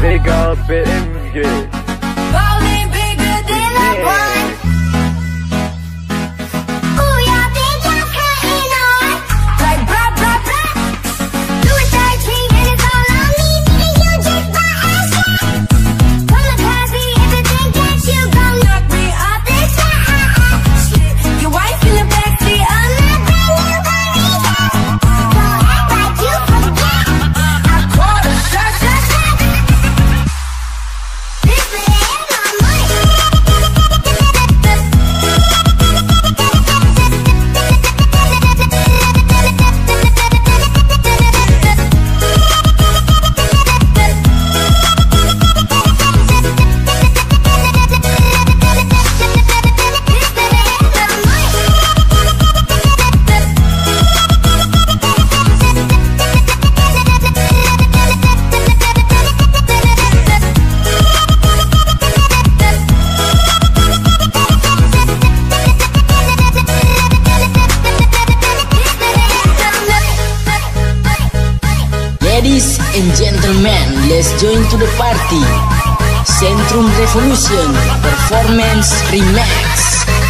Big up it and get it. Ladies and gentlemen, let's join to the party. Centrum Revolution Performance Remix.